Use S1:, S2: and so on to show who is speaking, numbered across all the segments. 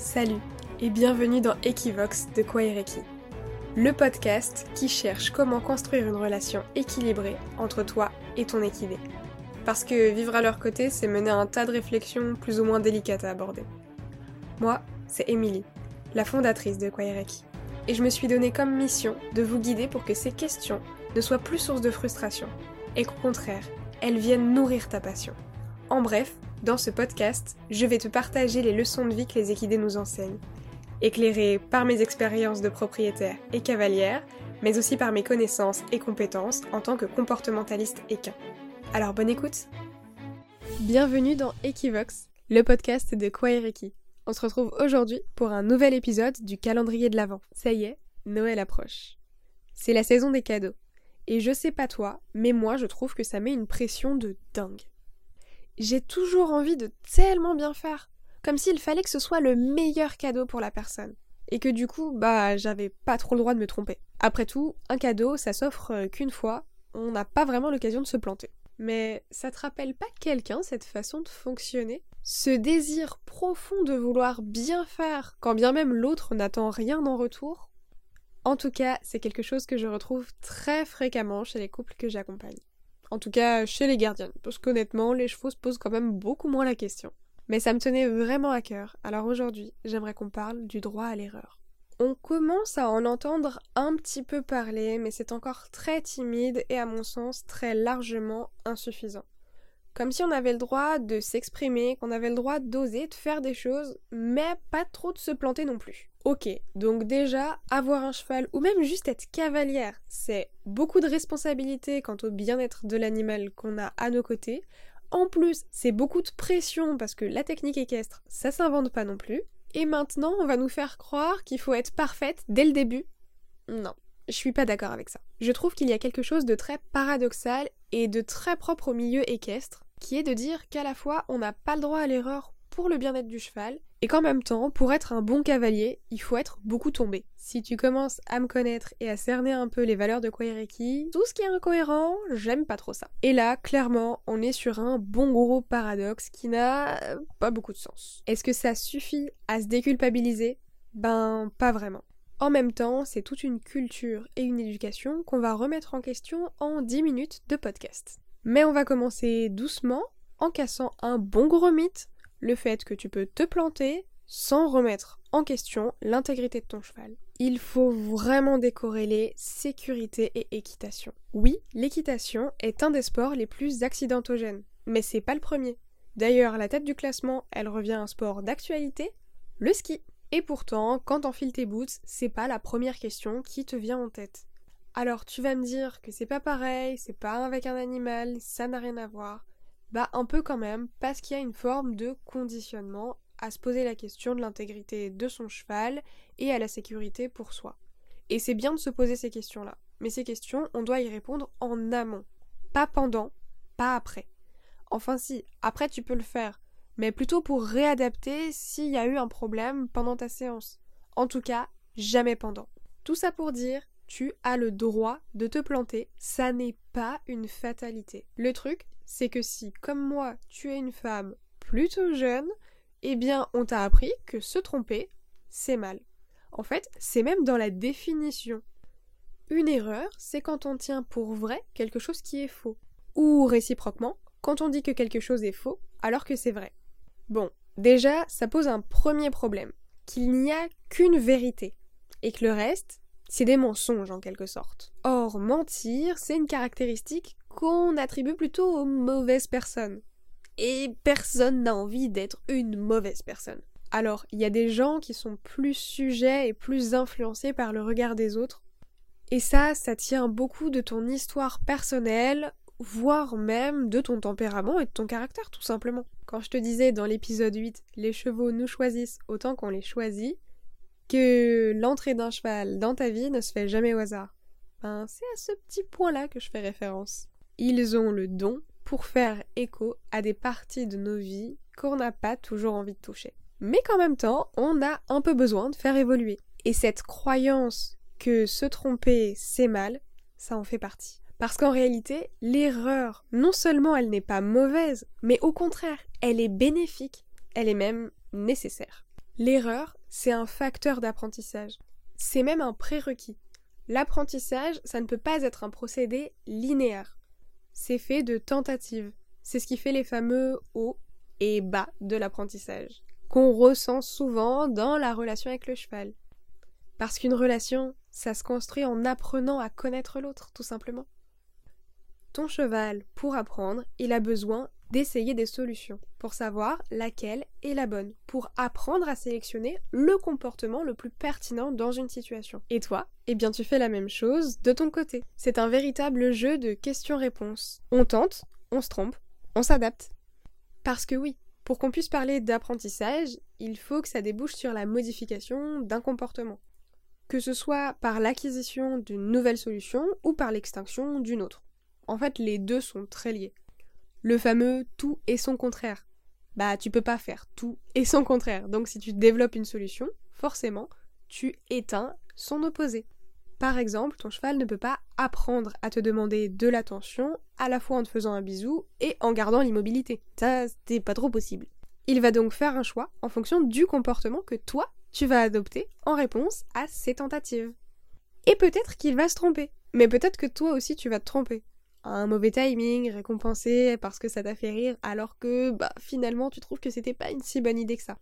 S1: Salut et bienvenue dans Equivox de Kwaireki, le podcast qui cherche comment construire une relation équilibrée entre toi et ton équidé. Parce que vivre à leur côté, c'est mener un tas de réflexions plus ou moins délicates à aborder. Moi, c'est Émilie, la fondatrice de Kwaireki, et je me suis donné comme mission de vous guider pour que ces questions ne soient plus source de frustration, et qu'au contraire, elles viennent nourrir ta passion. En bref, dans ce podcast, je vais te partager les leçons de vie que les équidés nous enseignent, éclairées par mes expériences de propriétaire et cavalière, mais aussi par mes connaissances et compétences en tant que comportementaliste équin. Alors bonne écoute Bienvenue dans Equivox, le podcast de Kwaireki. On se retrouve aujourd'hui pour un nouvel épisode du calendrier de l'Avent. Ça y est, Noël approche. C'est la saison des cadeaux. Et je sais pas toi, mais moi je trouve que ça met une pression de dingue j'ai toujours envie de tellement bien faire, comme s'il fallait que ce soit le meilleur cadeau pour la personne. Et que du coup, bah, j'avais pas trop le droit de me tromper. Après tout, un cadeau, ça s'offre euh, qu'une fois, on n'a pas vraiment l'occasion de se planter. Mais ça te rappelle pas quelqu'un cette façon de fonctionner? Ce désir profond de vouloir bien faire, quand bien même l'autre n'attend rien en retour? En tout cas, c'est quelque chose que je retrouve très fréquemment chez les couples que j'accompagne. En tout cas, chez les gardiennes, parce qu'honnêtement, les chevaux se posent quand même beaucoup moins la question. Mais ça me tenait vraiment à cœur, alors aujourd'hui, j'aimerais qu'on parle du droit à l'erreur. On commence à en entendre un petit peu parler, mais c'est encore très timide et à mon sens très largement insuffisant. Comme si on avait le droit de s'exprimer, qu'on avait le droit d'oser, de faire des choses, mais pas trop de se planter non plus. Ok, donc déjà, avoir un cheval ou même juste être cavalière, c'est beaucoup de responsabilité quant au bien-être de l'animal qu'on a à nos côtés. En plus, c'est beaucoup de pression parce que la technique équestre, ça s'invente pas non plus. Et maintenant, on va nous faire croire qu'il faut être parfaite dès le début. Non, je suis pas d'accord avec ça. Je trouve qu'il y a quelque chose de très paradoxal et de très propre au milieu équestre, qui est de dire qu'à la fois on n'a pas le droit à l'erreur pour le bien-être du cheval, et qu'en même temps, pour être un bon cavalier, il faut être beaucoup tombé. Si tu commences à me connaître et à cerner un peu les valeurs de Kwaireki, tout ce qui est incohérent, j'aime pas trop ça. Et là, clairement, on est sur un bon gros paradoxe qui n'a pas beaucoup de sens. Est-ce que ça suffit à se déculpabiliser? Ben, pas vraiment. En même temps, c'est toute une culture et une éducation qu'on va remettre en question en 10 minutes de podcast. Mais on va commencer doucement en cassant un bon gros mythe le fait que tu peux te planter sans remettre en question l'intégrité de ton cheval. Il faut vraiment décorréler sécurité et équitation. Oui, l'équitation est un des sports les plus accidentogènes, mais c'est pas le premier. D'ailleurs, la tête du classement, elle revient à un sport d'actualité, le ski. Et pourtant, quand t'enfiles tes boots, c'est pas la première question qui te vient en tête. Alors tu vas me dire que c'est pas pareil, c'est pas avec un animal, ça n'a rien à voir. Bah un peu quand même, parce qu'il y a une forme de conditionnement à se poser la question de l'intégrité de son cheval et à la sécurité pour soi. Et c'est bien de se poser ces questions-là. Mais ces questions, on doit y répondre en amont, pas pendant, pas après. Enfin si, après tu peux le faire, mais plutôt pour réadapter s'il y a eu un problème pendant ta séance. En tout cas, jamais pendant. Tout ça pour dire, tu as le droit de te planter, ça n'est pas une fatalité. Le truc, c'est que si, comme moi, tu es une femme plutôt jeune, eh bien, on t'a appris que se tromper, c'est mal. En fait, c'est même dans la définition. Une erreur, c'est quand on tient pour vrai quelque chose qui est faux. Ou réciproquement, quand on dit que quelque chose est faux alors que c'est vrai. Bon, déjà, ça pose un premier problème, qu'il n'y a qu'une vérité, et que le reste, c'est des mensonges en quelque sorte. Or, mentir, c'est une caractéristique qu'on attribue plutôt aux mauvaises personnes. Et personne n'a envie d'être une mauvaise personne. Alors, il y a des gens qui sont plus sujets et plus influencés par le regard des autres. Et ça, ça tient beaucoup de ton histoire personnelle, voire même de ton tempérament et de ton caractère, tout simplement. Quand je te disais dans l'épisode 8, les chevaux nous choisissent autant qu'on les choisit, que l'entrée d'un cheval dans ta vie ne se fait jamais au hasard. Ben, c'est à ce petit point-là que je fais référence. Ils ont le don pour faire écho à des parties de nos vies qu'on n'a pas toujours envie de toucher. Mais qu'en même temps, on a un peu besoin de faire évoluer. Et cette croyance que se tromper, c'est mal, ça en fait partie. Parce qu'en réalité, l'erreur, non seulement elle n'est pas mauvaise, mais au contraire, elle est bénéfique, elle est même nécessaire. L'erreur, c'est un facteur d'apprentissage. C'est même un prérequis. L'apprentissage, ça ne peut pas être un procédé linéaire. C'est fait de tentatives. C'est ce qui fait les fameux hauts et bas de l'apprentissage, qu'on ressent souvent dans la relation avec le cheval. Parce qu'une relation, ça se construit en apprenant à connaître l'autre, tout simplement. Ton cheval, pour apprendre, il a besoin d'essayer des solutions pour savoir laquelle est la bonne, pour apprendre à sélectionner le comportement le plus pertinent dans une situation. Et toi, eh bien tu fais la même chose de ton côté. C'est un véritable jeu de questions-réponses. On tente, on se trompe, on s'adapte. Parce que oui, pour qu'on puisse parler d'apprentissage, il faut que ça débouche sur la modification d'un comportement. Que ce soit par l'acquisition d'une nouvelle solution ou par l'extinction d'une autre. En fait, les deux sont très liés. Le fameux tout et son contraire. Bah, tu peux pas faire tout et son contraire. Donc, si tu développes une solution, forcément, tu éteins son opposé. Par exemple, ton cheval ne peut pas apprendre à te demander de l'attention à la fois en te faisant un bisou et en gardant l'immobilité. Ça, c'est pas trop possible. Il va donc faire un choix en fonction du comportement que toi, tu vas adopter en réponse à ses tentatives. Et peut-être qu'il va se tromper. Mais peut-être que toi aussi tu vas te tromper un mauvais timing, récompensé parce que ça t'a fait rire, alors que bah finalement tu trouves que c'était pas une si bonne idée que ça.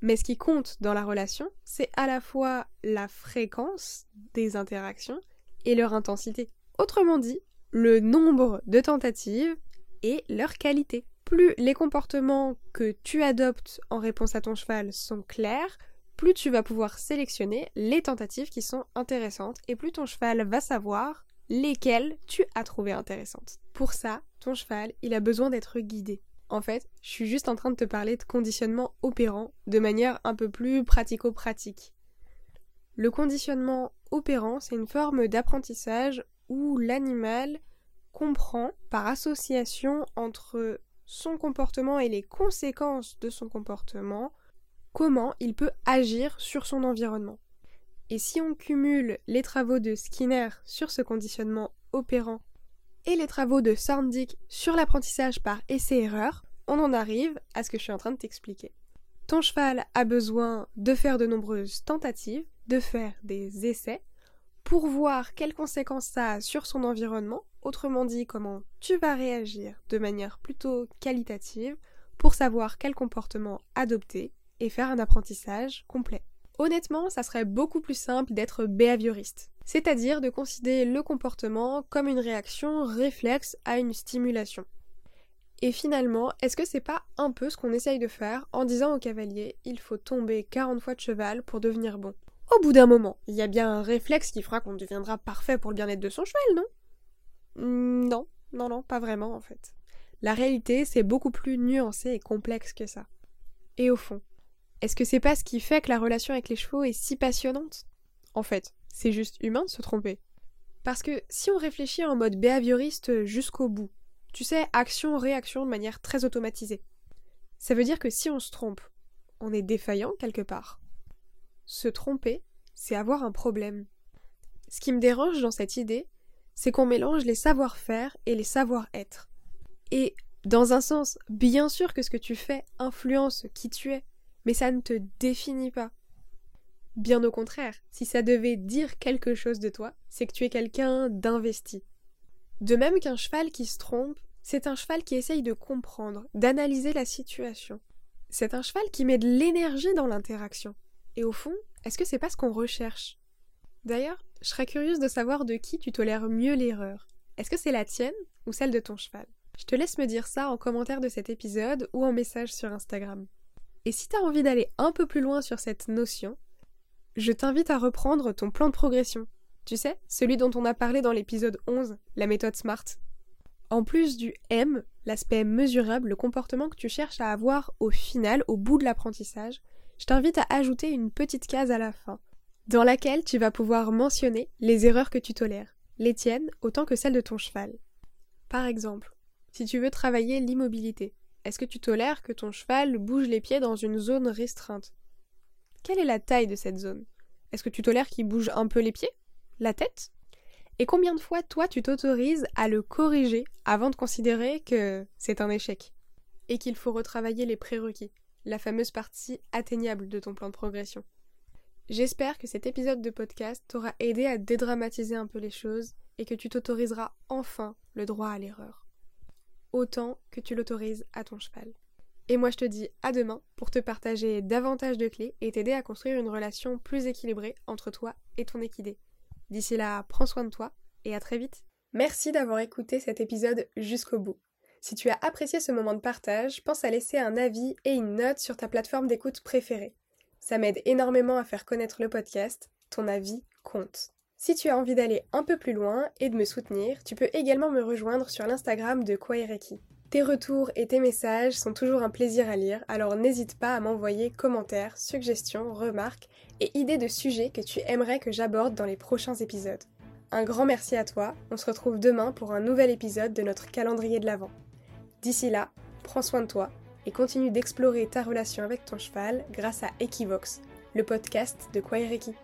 S1: Mais ce qui compte dans la relation, c'est à la fois la fréquence des interactions et leur intensité. Autrement dit, le nombre de tentatives et leur qualité. Plus les comportements que tu adoptes en réponse à ton cheval sont clairs, plus tu vas pouvoir sélectionner les tentatives qui sont intéressantes et plus ton cheval va savoir lesquelles tu as trouvées intéressantes. Pour ça, ton cheval, il a besoin d'être guidé. En fait, je suis juste en train de te parler de conditionnement opérant de manière un peu plus pratico-pratique. Le conditionnement opérant, c'est une forme d'apprentissage où l'animal comprend par association entre son comportement et les conséquences de son comportement comment il peut agir sur son environnement. Et si on cumule les travaux de Skinner sur ce conditionnement opérant et les travaux de Sorndick sur l'apprentissage par essai-erreur, on en arrive à ce que je suis en train de t'expliquer. Ton cheval a besoin de faire de nombreuses tentatives, de faire des essais, pour voir quelles conséquences ça a sur son environnement, autrement dit comment tu vas réagir de manière plutôt qualitative, pour savoir quel comportement adopter et faire un apprentissage complet. Honnêtement, ça serait beaucoup plus simple d'être behavioriste, c'est-à-dire de considérer le comportement comme une réaction réflexe à une stimulation. Et finalement, est-ce que c'est pas un peu ce qu'on essaye de faire en disant au cavalier il faut tomber 40 fois de cheval pour devenir bon? Au bout d'un moment, il y a bien un réflexe qui fera qu'on deviendra parfait pour le bien-être de son cheval, non? Hmm, Non, non, non, pas vraiment en fait. La réalité, c'est beaucoup plus nuancé et complexe que ça. Et au fond, est-ce que c'est pas ce qui fait que la relation avec les chevaux est si passionnante? En fait, c'est juste humain de se tromper. Parce que si on réfléchit en mode behavioriste jusqu'au bout, tu sais, action-réaction de manière très automatisée, ça veut dire que si on se trompe, on est défaillant quelque part. Se tromper, c'est avoir un problème. Ce qui me dérange dans cette idée, c'est qu'on mélange les savoir-faire et les savoir-être. Et dans un sens, bien sûr que ce que tu fais influence qui tu es, mais ça ne te définit pas. Bien au contraire, si ça devait dire quelque chose de toi, c'est que tu es quelqu'un d'investi. De même qu'un cheval qui se trompe, c'est un cheval qui essaye de comprendre, d'analyser la situation. C'est un cheval qui met de l'énergie dans l'interaction. Et au fond, est-ce que c'est pas ce qu'on recherche? D'ailleurs, je serais curieuse de savoir de qui tu tolères mieux l'erreur. Est-ce que c'est la tienne ou celle de ton cheval? Je te laisse me dire ça en commentaire de cet épisode ou en message sur Instagram. Et si tu as envie d'aller un peu plus loin sur cette notion, je t'invite à reprendre ton plan de progression. Tu sais, celui dont on a parlé dans l'épisode 11, la méthode SMART. En plus du M, l'aspect mesurable, le comportement que tu cherches à avoir au final, au bout de l'apprentissage, je t'invite à ajouter une petite case à la fin, dans laquelle tu vas pouvoir mentionner les erreurs que tu tolères, les tiennes autant que celles de ton cheval. Par exemple, si tu veux travailler l'immobilité, est-ce que tu tolères que ton cheval bouge les pieds dans une zone restreinte? Quelle est la taille de cette zone? Est-ce que tu tolères qu'il bouge un peu les pieds? La tête? Et combien de fois toi tu t'autorises à le corriger avant de considérer que c'est un échec? Et qu'il faut retravailler les prérequis la fameuse partie atteignable de ton plan de progression? J'espère que cet épisode de podcast t'aura aidé à dédramatiser un peu les choses et que tu t'autoriseras enfin le droit à l'erreur. Autant que tu l'autorises à ton cheval. Et moi je te dis à demain pour te partager davantage de clés et t'aider à construire une relation plus équilibrée entre toi et ton équidé. D'ici là, prends soin de toi et à très vite. Merci d'avoir écouté cet épisode jusqu'au bout. Si tu as apprécié ce moment de partage, pense à laisser un avis et une note sur ta plateforme d'écoute préférée. Ça m'aide énormément à faire connaître le podcast, ton avis compte. Si tu as envie d'aller un peu plus loin et de me soutenir, tu peux également me rejoindre sur l'Instagram de Kwaireki. Tes retours et tes messages sont toujours un plaisir à lire, alors n'hésite pas à m'envoyer commentaires, suggestions, remarques et idées de sujets que tu aimerais que j'aborde dans les prochains épisodes. Un grand merci à toi, on se retrouve demain pour un nouvel épisode de notre calendrier de l'Avent. D'ici là, prends soin de toi et continue d'explorer ta relation avec ton cheval grâce à Equivox, le podcast de Kwaireki.